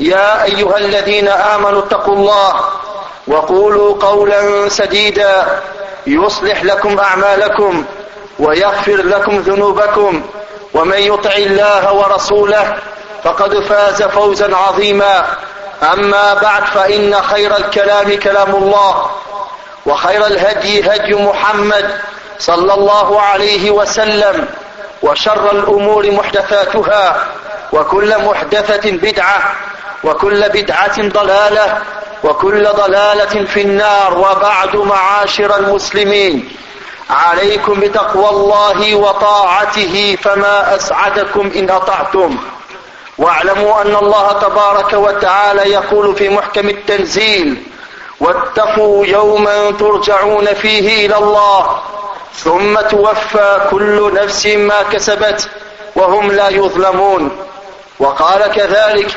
يا أيها الذين آمنوا اتقوا الله وقولوا قولا سديدا يصلح لكم أعمالكم ويغفر لكم ذنوبكم ومن يطع الله ورسوله فقد فاز فوزا عظيما. أما بعد فإن خير الكلام كلام الله وخير الهدي هدي محمد صلى الله عليه وسلم وشر الأمور محدثاتها وكل محدثة بدعة وكل بدعة ضلالة وكل ضلالة في النار وبعد معاشر المسلمين. عليكم بتقوى الله وطاعته فما أسعدكم إن أطعتم. واعلموا أن الله تبارك وتعالى يقول في محكم التنزيل واتقوا يوما ترجعون فيه إلى الله ثم توفى كل نفس ما كسبت وهم لا يظلمون. وقال كذلك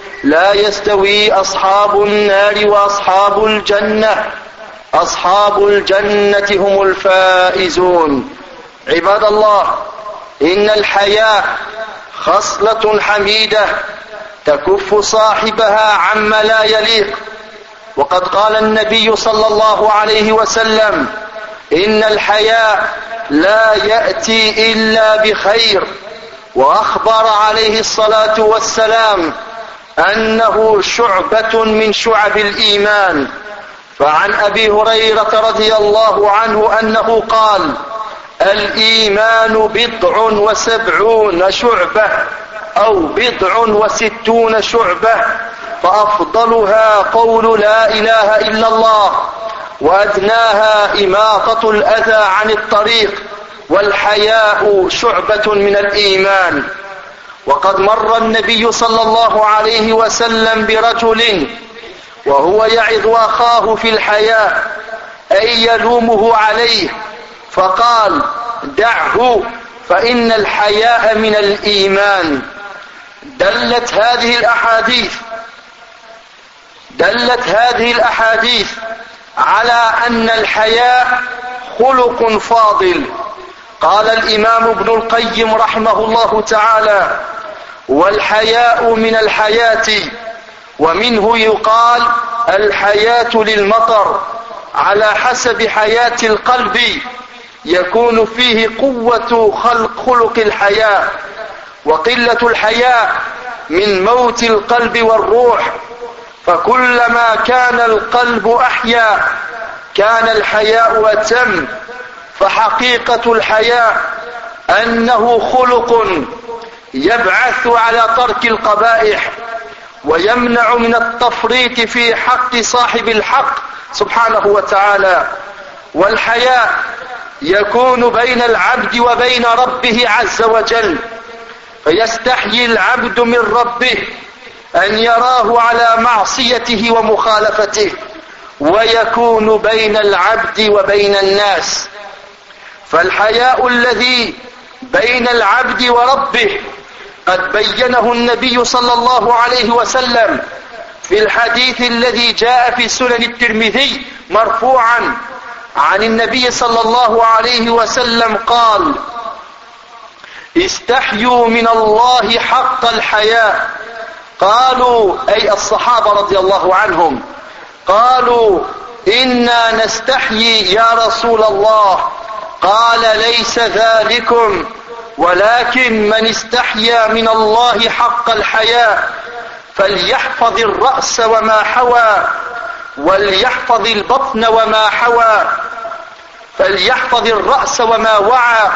لا يستوي أصحاب النار وأصحاب الجنة. أصحاب الجنة هم الفائزون. عباد الله إن الحياة خصلة حميدة تكف صاحبها عما لا يليق. وقد قال النبي صلى الله عليه وسلم إن الحياء لا يأتي إلا بخير. وأخبر عليه الصلاة والسلام أنه شعبة من شعب الإيمان. فعن أبي هريرة رضي الله عنه أنه قال الإيمان بضع وسبعون شعبة أو بضع وستون شعبة فأفضلها قول لا إله إلا الله وأدناها إماطة الأذى عن الطريق والحياء شعبة من الإيمان. وقد مر النبي صلى الله عليه وسلم برجل وهو يعظ أخاه في الحياة أي يلومه عليه فقال دعه فإن الحياء من الإيمان. دلت هذه الأحاديث دلت هذه الأحاديث على أن الحياء خلق فاضل. قال الإمام ابن القيم رحمه الله تعالى والحياء من الحياة ومنه يقال الحياة للمطر على حسب حياة القلب يكون فيه قوة خلق خلق الحياة وقلة الحياء من موت القلب والروح. فكلما كان القلب أحيا كان الحياء أتم. فحقيقة الحياء أنه خلق يبعث على ترك القبائح ويمنع من التفريط في حق صاحب الحق سبحانه وتعالى. والحياء يكون بين العبد وبين ربه عز وجل. فيستحيي العبد من ربه أن يراه على معصيته ومخالفته ويكون بين العبد وبين الناس. فالحياء الذي بين العبد وربه قد بينه النبي صلى الله عليه وسلم في الحديث الذي جاء في سنن الترمذي مرفوعا عن النبي صلى الله عليه وسلم قال استحيوا من الله حق الحياء. قالوا أي الصحابة رضي الله عنهم قالوا إنا نستحيي يا رسول الله قال ليس ذلكم ولكن من استحيا من الله حق الحياء فليحفظ الرأس وما حوى وليحفظ البطن وما حوى فليحفظ الرأس وما وعى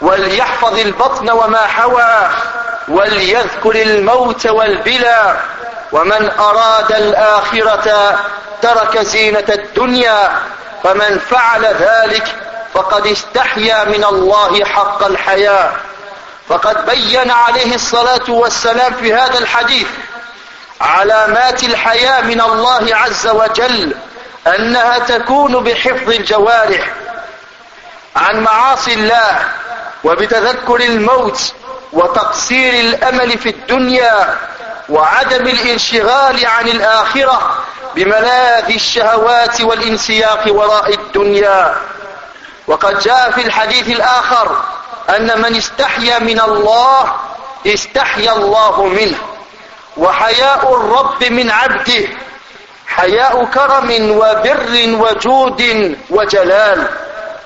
وليحفظ البطن وما حوى وليذكر الموت والبلى ومن أراد الآخرة ترك زينة الدنيا فمن فعل ذلك فقد استحيا من الله حق الحياء فقد بين عليه الصلاة والسلام في هذا الحديث علامات الحياء من الله عز وجل أنها تكون بحفظ الجوارح عن معاصي الله وبتذكر الموت وتقصير الأمل في الدنيا وعدم الانشغال عن الآخرة بملاذ الشهوات والانسياق وراء الدنيا. وقد جاء في الحديث الآخر أن من استحيا من الله استحيا الله منه. وحياء الرب من عبده حياء كرم وبر وجود وجلال.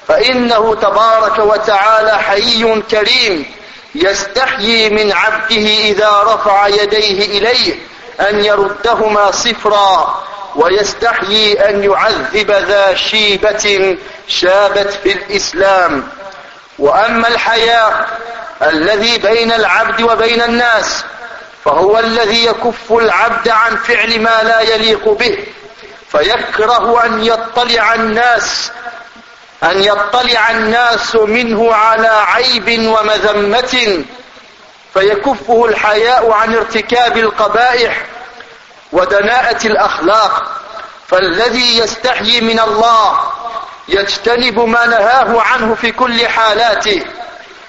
فإنه تبارك وتعالى حي كريم يستحيي من عبده إذا رفع يديه إليه أن يردهما صفرا. ويستحيي أن يعذب ذا شيبة شابت في الإسلام. وأما الحياء الذي بين العبد وبين الناس فهو الذي يكف العبد عن فعل ما لا يليق به فيكره أن يطلع الناس أن يطلع الناس منه على عيب ومذمة فيكفه الحياء عن ارتكاب القبائح ودناءة الأخلاق فالذي يستحيي من الله يجتنب ما نهاه عنه في كل حالاته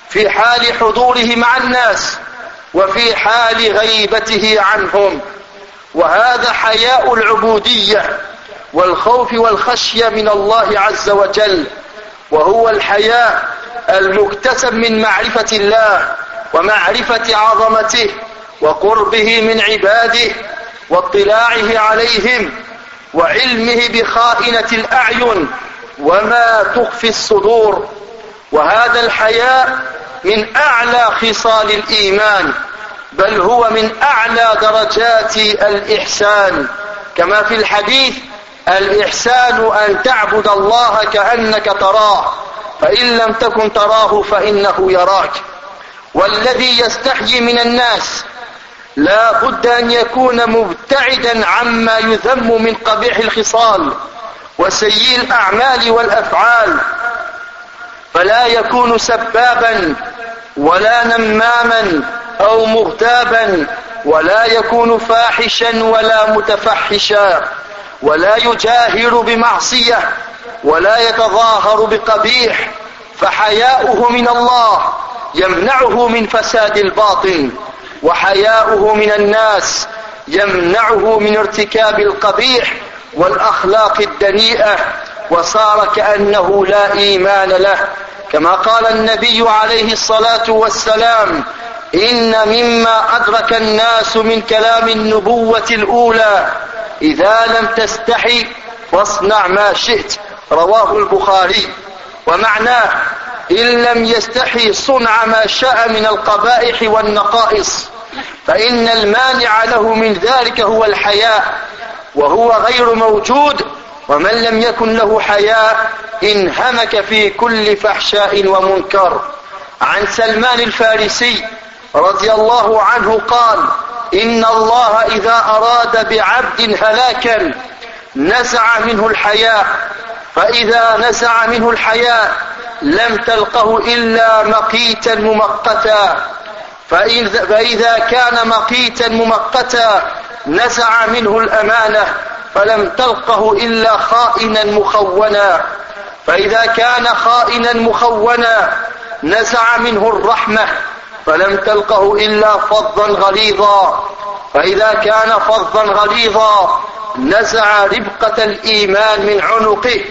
في حال حضوره مع الناس وفي حال غيبته عنهم. وهذا حياء العبودية والخوف والخشية من الله عز وجل وهو الحياء المكتسب من معرفة الله ومعرفة عظمته وقربه من عباده واطلاعه عليهم وعلمه بخائنة الأعين وما تخفي الصدور. وهذا الحياء من أعلى خصال الإيمان بل هو من أعلى درجات الإحسان. كما في الحديث الإحسان أن تعبد الله كأنك تراه فإن لم تكن تراه فإنه يراك. والذي يستحيي من الناس لا بد أن يكون مبتعدا عما يذم من قبيح الخصال وسيء الأعمال والأفعال. فلا يكون سبابا ولا نماما أو مغتابا ولا يكون فاحشا ولا متفحشا ولا يجاهر بمعصية ولا يتظاهر بقبيح. فحياؤه من الله يمنعه من فساد الباطن. وحياؤه من الناس يمنعه من ارتكاب القبيح والأخلاق الدنيئة وصار كأنه لا إيمان له. كما قال النبي عليه الصلاة والسلام إن مما أدرك الناس من كلام النبوة الأولى إذا لم تستحي فاصنع ما شئت. رواه البخاري. ومعناه إن لم يستحي صنع ما شاء من القبائح والنقائص. فإن المانع له من ذلك هو الحياء وهو غير موجود ومن لم يكن له حياء انهمك في كل فحشاء ومنكر. عن سلمان الفارسي رضي الله عنه قال إن الله إذا أراد بعبد هلاكا نزع منه الحياء فإذا نزع منه الحياء لم تلقه إلا مقيتا ممقتا. فإذا كان مقيتا ممقتا نزع منه الأمانة فلم تلقه إلا خائنا مخونا. فإذا كان خائنا مخونا نزع منه الرحمة فلم تلقه إلا فظا غليظا. فإذا كان فظا غليظا نزع ربقة الإيمان من عنقه.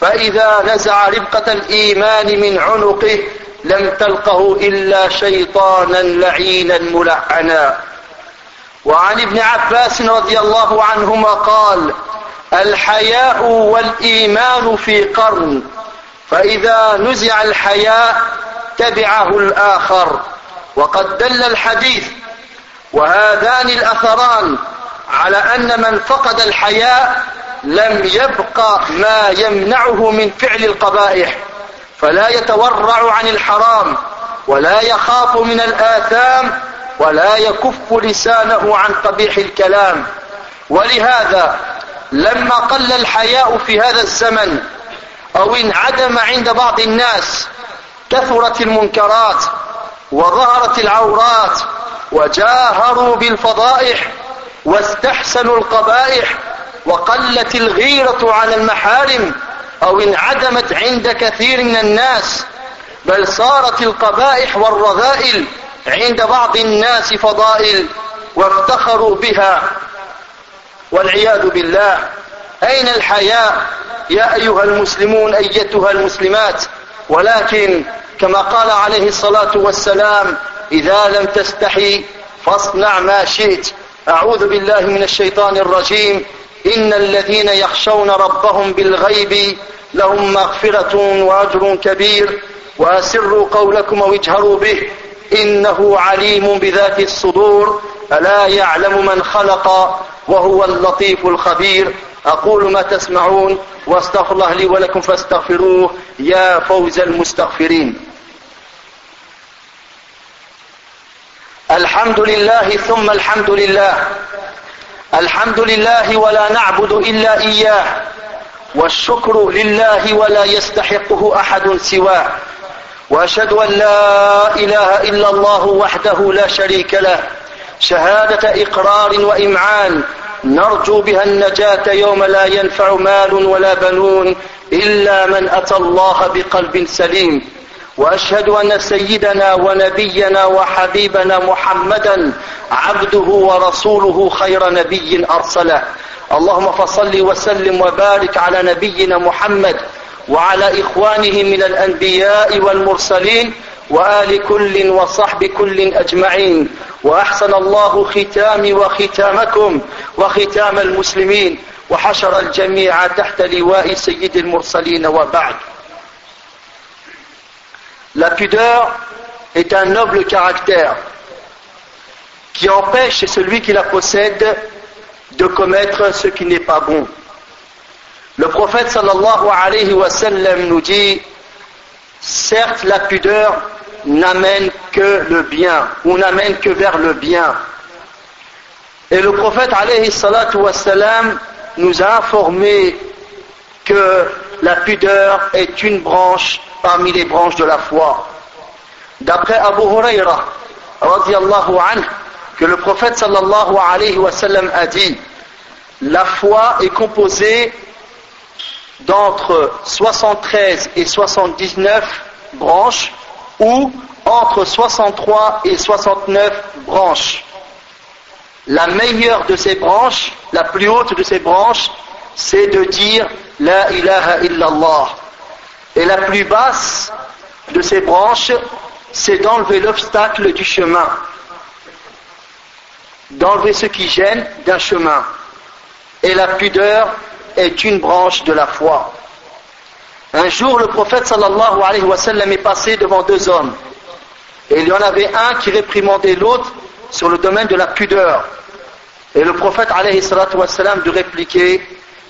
فإذا نزع ربقة الإيمان من عنقه لم تلقه إلا شيطانا لعينا ملعنا. وعن ابن عباس رضي الله عنهما قال الحياء والإيمان في قرن فإذا نزع الحياء تبعه الآخر وقد دل الحديث وهذان الأثران على أن من فقد الحياء لم يبق ما يمنعه من فعل القبائح. فلا يتورع عن الحرام ولا يخاف من الآثام ولا يكف لسانه عن قبيح الكلام. ولهذا لما قل الحياء في هذا الزمن أو انعدم عند بعض الناس كثرت المنكرات وظهرت العورات وجاهروا بالفضائح واستحسنوا القبائح وقلت الغيرة على المحارم أو انعدمت عند كثير من الناس بل صارت القبائح والرذائل عند بعض الناس فضائل وافتخروا بها. والعياذ بالله. أين الحياء يا أيها المسلمون أيتها المسلمات؟ ولكن كما قال عليه الصلاة والسلام إذا لم تستحي فاصنع ما شئت. أعوذ بالله من الشيطان الرجيم. إن الذين يخشون ربهم بالغيب لهم مغفرة وأجر كبير وأسروا قولكم واجهروا به إنه عليم بذات الصدور ألا يعلم من خلق وهو اللطيف الخبير أقول ما تسمعون واستغفر الله لي ولكم فاستغفروه يا فوز المستغفرين الحمد لله ثم الحمد لله الحمد لله ولا نعبد إلا إياه والشكر لله ولا يستحقه أحد سواه وأشهد أن لا إله إلا الله وحده لا شريك له شهادة إقرار وإمعان نرجو بها النجاة يوم لا ينفع مال ولا بنون إلا من أتى الله بقلب سليم. وأشهد أن سيدنا ونبينا وحبيبنا محمدا عبده ورسوله خير نبي أرسله. اللهم فصل وسلم وبارك على نبينا محمد وعلى إخوانه من الأنبياء والمرسلين وآل كل وصحب كل أجمعين. وأحسن الله ختامي وختامكم وختام المسلمين وحشر الجميع تحت لواء سيد المرسلين وبعد. La pudeur est un noble caractère qui empêche celui qui la possède de commettre ce qui n'est pas bon. Le prophète sallallahu alayhi wa sallam nous dit certes la pudeur n'amène que le bien ou n'amène que vers le bien. Et le prophète alayhi wa sallam nous a informé que la pudeur est une branche parmi les branches de la foi. D'après Abu Huraira, que le prophète sallallahu alayhi wa sallam a dit, la foi est composée d'entre 73 et 79 branches ou entre 63 et 69 branches. La meilleure de ces branches, la plus haute de ces branches, c'est de dire La ilaha illallah. Et la plus basse de ces branches, c'est d'enlever l'obstacle du chemin, d'enlever ce qui gêne d'un chemin. Et la pudeur est une branche de la foi. Un jour, le prophète sallallahu alayhi wa sallam est passé devant deux hommes. Et il y en avait un qui réprimandait l'autre sur le domaine de la pudeur. Et le prophète alayhi wa sallam de répliquer,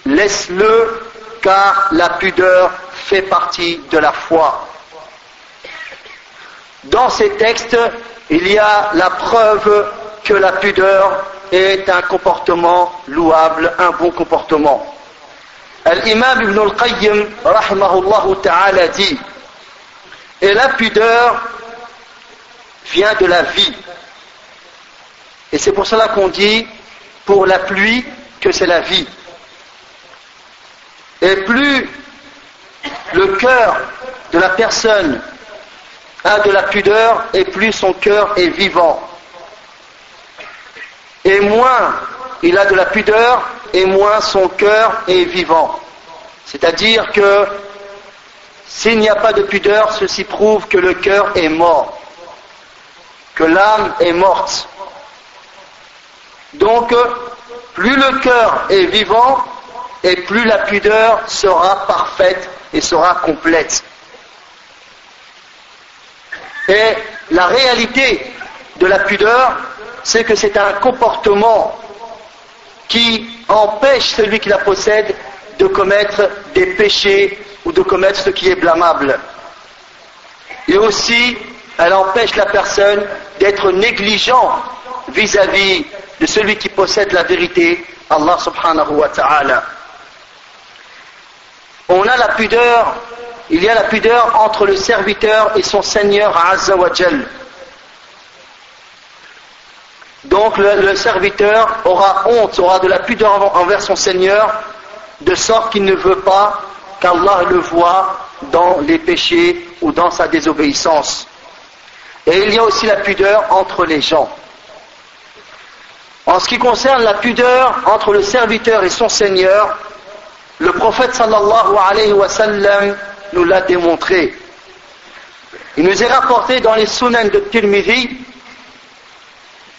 laisse-le car la pudeur fait partie de la foi. Dans ces textes, il y a la preuve que la pudeur est un comportement louable, un bon comportement. L'imam Ibn al-Qayyim, rahimahullah ta'ala, dit Et la pudeur vient de la vie. Et c'est pour cela qu'on dit pour la pluie que c'est la vie. Et plus le cœur de la personne a de la pudeur, et plus son cœur est vivant. Et moins il a de la pudeur, et moins son cœur est vivant. C'est-à-dire que s'il n'y a pas de pudeur, ceci prouve que le cœur est mort, que l'âme est morte. Donc, plus le cœur est vivant, et plus la pudeur sera parfaite et sera complète. Et la réalité de la pudeur, c'est que c'est un comportement qui empêche celui qui la possède de commettre des péchés ou de commettre ce qui est blâmable. Et aussi, elle empêche la personne d'être négligent vis-à-vis de celui qui possède la vérité, Allah subhanahu wa ta'ala. La pudeur, il y a la pudeur entre le serviteur et son Seigneur Azza wa donc le, serviteur aura honte, aura de la pudeur envers son Seigneur, de sorte qu'il ne veut pas qu'Allah le voie dans les péchés ou dans sa désobéissance. Et il y a aussi la pudeur entre les gens. En ce qui concerne la pudeur entre le serviteur et son Seigneur, le prophète sallallahu alayhi wa sallam nous l'a démontré. Il nous est rapporté dans les sunan de Tirmidhi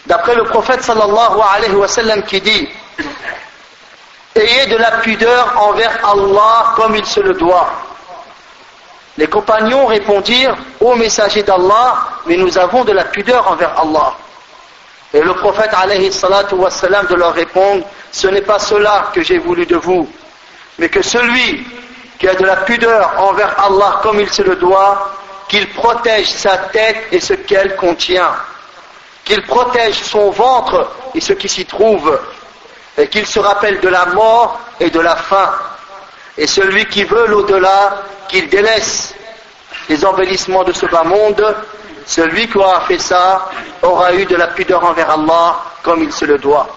D'après le prophète sallallahu alayhi wa sallam qui dit Ayez de la pudeur envers Allah comme il se le doit. Les compagnons répondirent Ô messager d'Allah, mais nous avons de la pudeur envers Allah. Et le prophète alayhi salatu wa sallam de leur répondre Ce n'est pas cela que j'ai voulu de vous, mais que celui qui a de la pudeur envers Allah comme il se le doit, qu'il protège sa tête et ce qu'elle contient qu'il protège son ventre et ce qui s'y trouve, et qu'il se rappelle de la mort et de la faim. Et celui qui veut l'au-delà, qu'il délaisse les embellissements de ce bas monde, celui qui aura fait ça aura eu de la pudeur envers Allah comme il se le doit.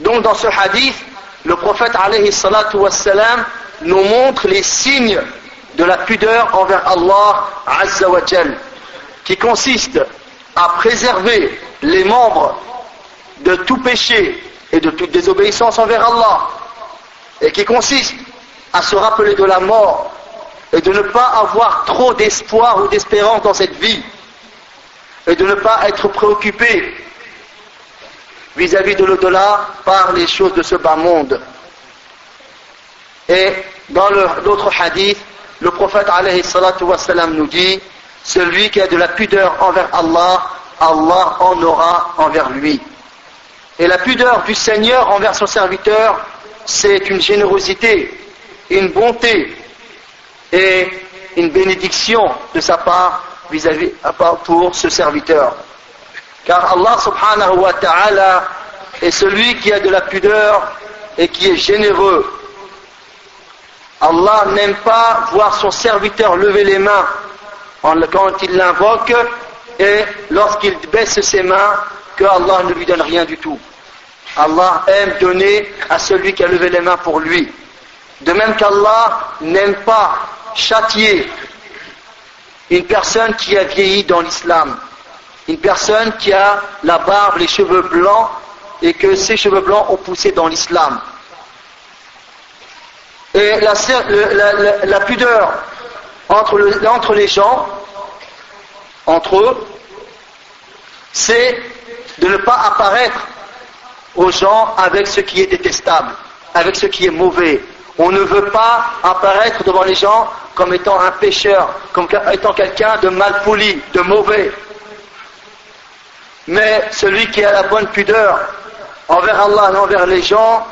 Donc dans ce hadith, le prophète alayhi nous montre les signes de la pudeur envers Allah azza qui consiste à préserver les membres de tout péché et de toute désobéissance envers Allah, et qui consiste à se rappeler de la mort et de ne pas avoir trop d'espoir ou d'espérance dans cette vie, et de ne pas être préoccupé vis-à-vis de l'au-delà par les choses de ce bas monde. Et dans l'autre hadith, le prophète alayhi nous dit celui qui a de la pudeur envers Allah, Allah en aura envers lui. Et la pudeur du Seigneur envers son serviteur, c'est une générosité, une bonté et une bénédiction de sa part vis-à-vis pour ce serviteur. Car Allah subhanahu wa ta'ala est celui qui a de la pudeur et qui est généreux. Allah n'aime pas voir son serviteur lever les mains quand il l'invoque et lorsqu'il baisse ses mains, que Allah ne lui donne rien du tout. Allah aime donner à celui qui a levé les mains pour lui. De même qu'Allah n'aime pas châtier une personne qui a vieilli dans l'islam, une personne qui a la barbe, les cheveux blancs et que ses cheveux blancs ont poussé dans l'islam. Et la pudeur entre, les gens, entre eux, c'est de ne pas apparaître aux gens avec ce qui est détestable, avec ce qui est mauvais. On ne veut pas apparaître devant les gens comme étant un pécheur, comme étant quelqu'un de mal poli, de mauvais. Mais celui qui a la bonne pudeur envers Allah et envers les gens,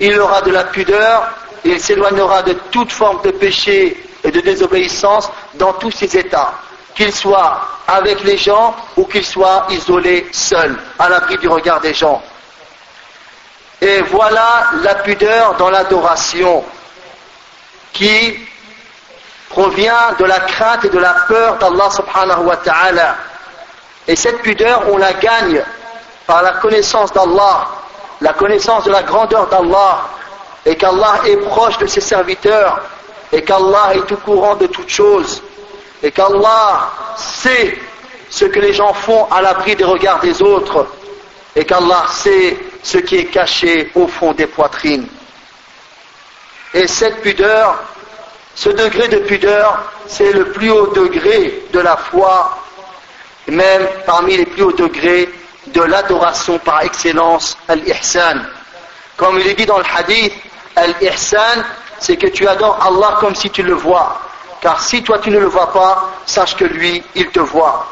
il aura de la pudeur, il s'éloignera de toute forme de péché et de désobéissance dans tous ses états, qu'il soit avec les gens ou qu'il soit isolé seul, à l'abri du regard des gens. Et voilà la pudeur dans l'adoration qui provient de la crainte et de la peur d'Allah subhanahu wa ta'ala. Et cette pudeur, on la gagne par la connaissance d'Allah, la connaissance de la grandeur d'Allah, et qu'Allah est proche de ses serviteurs et qu'Allah est au courant de toutes choses et qu'Allah sait ce que les gens font à l'abri des regards des autres et qu'Allah sait ce qui est caché au fond des poitrines. Et cette pudeur, ce degré de pudeur, c'est le plus haut degré de la foi, même parmi les plus hauts degrés de l'adoration par excellence, al-ihsan. Comme il est dit dans le hadith, al-ihsan, c'est que tu adores Allah comme si tu le vois. Car si toi tu ne le vois pas, sache que lui, il te voit.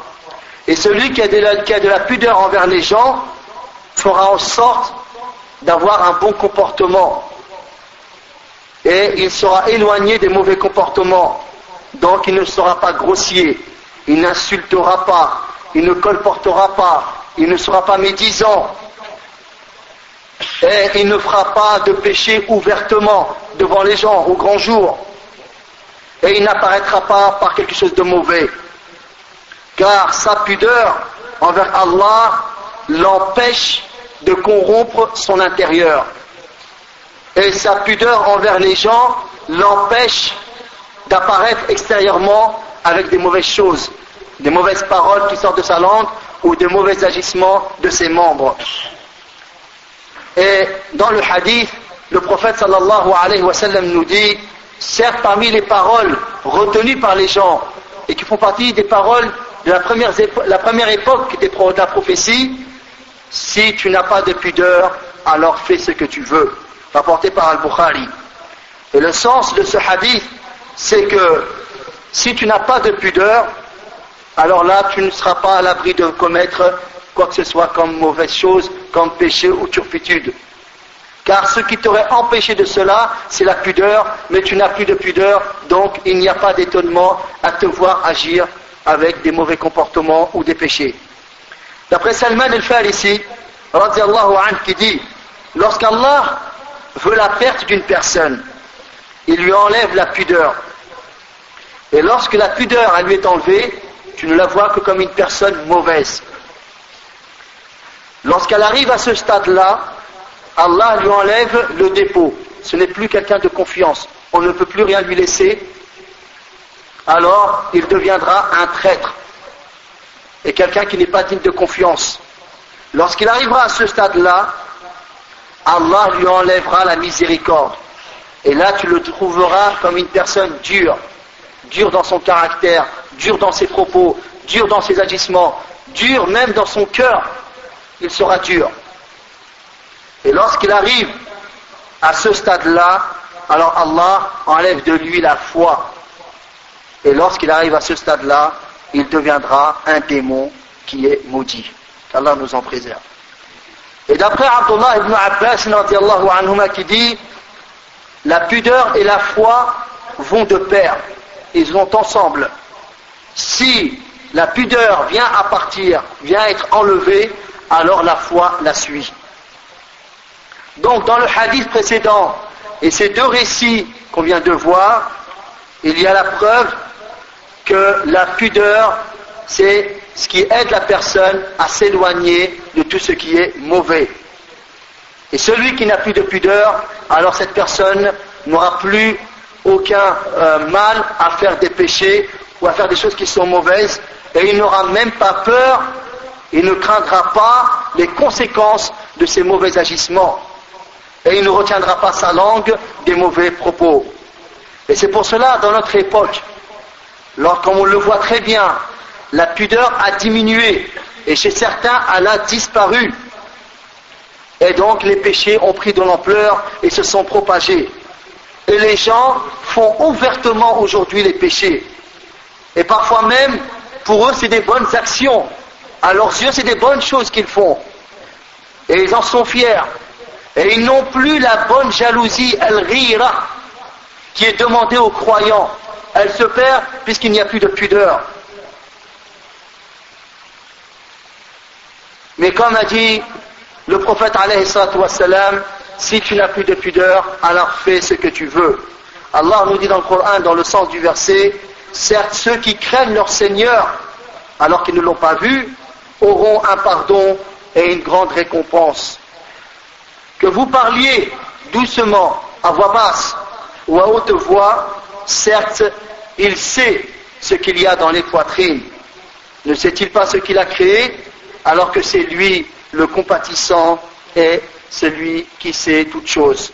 Et celui qui a de la, qui a de la pudeur envers les gens fera en sorte d'avoir un bon comportement. Et il sera éloigné des mauvais comportements. Donc il ne sera pas grossier, il n'insultera pas, il ne colportera pas, il ne sera pas médisant. Et il ne fera pas de péché ouvertement devant les gens au grand jour. Et il n'apparaîtra pas par quelque chose de mauvais. Car sa pudeur envers Allah l'empêche de corrompre son intérieur. Et sa pudeur envers les gens l'empêche d'apparaître extérieurement avec des mauvaises choses, des mauvaises paroles qui sortent de sa langue ou des mauvais agissements de ses membres. Et dans le hadith, le prophète sallallahu alayhi wa sallam nous dit, certes parmi les paroles retenues par les gens et qui font partie des paroles de la première, époque de la prophétie, si tu n'as pas de pudeur, alors fais ce que tu veux. Rapporté par Al-Bukhari. Et le sens de ce hadith, c'est que si tu n'as pas de pudeur, alors là, tu ne seras pas à l'abri de commettre quoi que ce soit comme mauvaise chose, comme péché ou turpitude. Car ce qui t'aurait empêché de cela, c'est la pudeur, mais tu n'as plus de pudeur, donc il n'y a pas d'étonnement à te voir agir avec des mauvais comportements ou des péchés. D'après Salman al-Farisi, qui dit, lorsqu'Allah veut la perte d'une personne, il lui enlève la pudeur. Et lorsque la pudeur lui est enlevée, tu ne la vois que comme une personne mauvaise. Lorsqu'elle arrive à ce stade-là, Allah lui enlève le dépôt. Ce n'est plus quelqu'un de confiance. On ne peut plus rien lui laisser. Alors, il deviendra un traître et quelqu'un qui n'est pas digne de confiance. Lorsqu'il arrivera à ce stade-là, Allah lui enlèvera la miséricorde. Et là, tu le trouveras comme une personne dure, dure dans son caractère, dure dans ses propos, dure dans ses agissements, dure même dans son cœur. Il sera dur. Et lorsqu'il arrive à ce stade-là, alors Allah enlève de lui la foi. Et lorsqu'il arrive à ce stade-là, il deviendra un démon qui est maudit. Allah nous en préserve. Et d'après Abdullah ibn Abbas qui dit la pudeur et la foi vont de pair, ils vont ensemble. Si la pudeur vient à partir, vient être enlevée, alors la foi la suit. Donc dans le hadith précédent et ces deux récits qu'on vient de voir, il y a la preuve que la pudeur, c'est ce qui aide la personne à s'éloigner de tout ce qui est mauvais. Et celui qui n'a plus de pudeur, alors cette personne n'aura plus aucun euh, mal à faire des péchés ou à faire des choses qui sont mauvaises, et il n'aura même pas peur, il ne craindra pas les conséquences de ses mauvais agissements, et il ne retiendra pas sa langue des mauvais propos. Et c'est pour cela, dans notre époque, comme on le voit très bien, la pudeur a diminué et chez certains elle a disparu. Et donc les péchés ont pris de l'ampleur et se sont propagés. Et les gens font ouvertement aujourd'hui les péchés. Et parfois même, pour eux, c'est des bonnes actions. À leurs yeux, c'est des bonnes choses qu'ils font. Et ils en sont fiers. Et ils n'ont plus la bonne jalousie, al-rira, qui est demandée aux croyants elle se perd puisqu'il n'y a plus de pudeur. Mais comme a dit le prophète wassalam, si tu n'as plus de pudeur, alors fais ce que tu veux. Allah nous dit dans le Coran, dans le sens du verset, certes ceux qui craignent leur Seigneur, alors qu'ils ne l'ont pas vu, auront un pardon et une grande récompense. Que vous parliez doucement, à voix basse ou à haute voix, Certes, il sait ce qu'il y a dans les poitrines. Ne sait-il pas ce qu'il a créé alors que c'est lui le compatissant et celui qui sait toutes choses.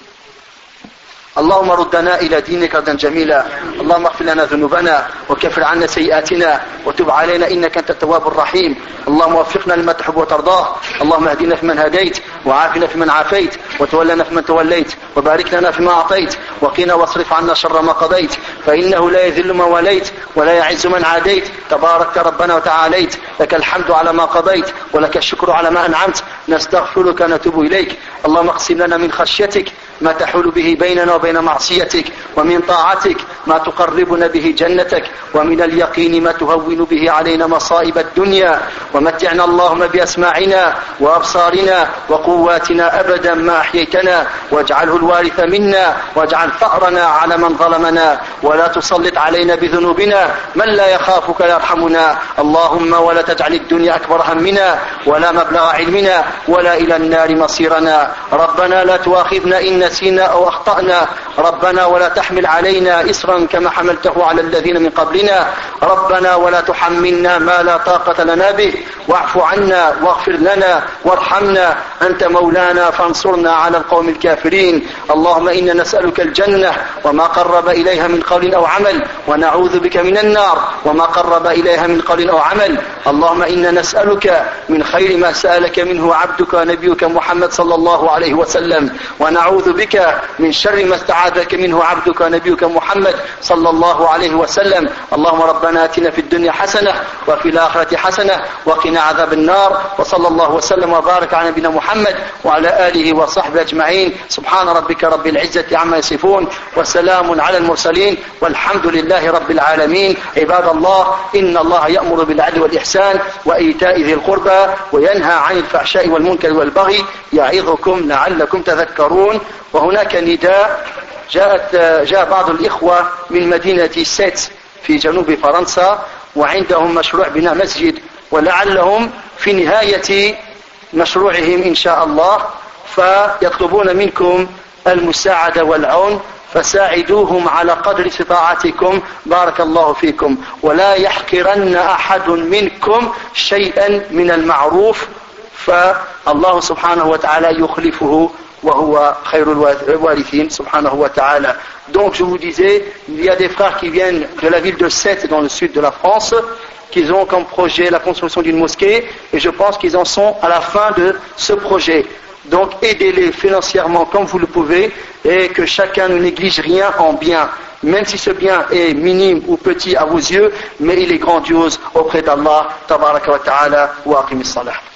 اللهم ردنا إلى دينك ردا جميلا. اللهم اغفر لنا ذنوبنا وكفر عنا سيئاتنا وتب علينا إنك أنت التواب الرحيم. اللهم وفقنا لما تحب وترضاه. اللهم اهدنا فيمن هديت وعافنا فيمن عافيت وتولنا فيمن توليت وبارك لنا فيما أعطيت وقنا واصرف عنا شر ما قضيت فإنه لا يذل من وليت ولا يعز من عاديت. تبارك ربنا وتعاليت. لك الحمد على ما قضيت ولك الشكر على ما أنعمت. نستغفرك ونتوب إليك. اللهم اقسم لنا من خشيتك ما تحول به بيننا وبين معصيتك ومن طاعتك ما تقربنا به جنتك ومن اليقين ما تهون به علينا مصائب الدنيا. ومتعنا اللهم بأسماعنا وأبصارنا وقواتنا أبدا ما أحييتنا. واجعله الوارث منا واجعل فأرنا على من ظلمنا. ولا تسلط علينا بذنوبنا. من لا يخافك يرحمنا. اللهم ولا تجعل الدنيا أكبر همنا ولا مبلغ علمنا ولا إلى النار مصيرنا. ربنا لا تؤاخذنا إن نسينا أو أخطأنا. ربنا ولا تحمل علينا إسرا كما حملته على الذين من قبلنا. ربنا ولا تحملنا ما لا طاقة لنا به. واعف عنا واغفر لنا وارحمنا. أنت مولانا فانصرنا على القوم الكافرين. اللهم إنا نسألك الجنة وما قرب إليها من قول أو عمل ونعوذ بك من النار وما قرب إليها من قول أو عمل. اللهم إنا نسألك من خير ما سألك منه عبدك ونبيك محمد صلى الله عليه وسلم. ونعوذ بك من شر ما استعاذك منه عبدك ونبيك محمد صلى الله عليه وسلم. اللهم ربنا آتنا في الدنيا حسنة وفي الآخرة حسنة وقنا عذاب النار. وصلى الله وسلم وبارك على نبينا محمد وعلى آله وصحبه أجمعين. سبحان ربك رب العزة عما يصفون وسلام على المرسلين والحمد لله رب العالمين. عباد الله إن الله يأمر بالعدل والإحسان وإيتاء ذي القربى وينهى عن الفحشاء والمنكر والبغي يعظكم لعلكم تذكرون. وهناك نداء جاءت جاء بعض الإخوة من مدينة سيت في جنوب فرنسا وعندهم مشروع بناء مسجد ولعلهم في نهاية مشروعهم إن شاء الله فيطلبون منكم المساعدة والعون فساعدوهم على قدر استطاعتكم. بارك الله فيكم. ولا يحقرن أحد منكم شيئا من المعروف فالله سبحانه وتعالى يخلفه Donc je vous disais, il y a des frères qui viennent de la ville de Sète dans le sud de la France, qui ont comme projet la construction d'une mosquée, et je pense qu'ils en sont à la fin de ce projet. Donc aidez-les financièrement comme vous le pouvez, et que chacun ne néglige rien en bien, même si ce bien est minime ou petit à vos yeux, mais il est grandiose auprès d'Allah. Tabaraka wa ta'ala wa salah.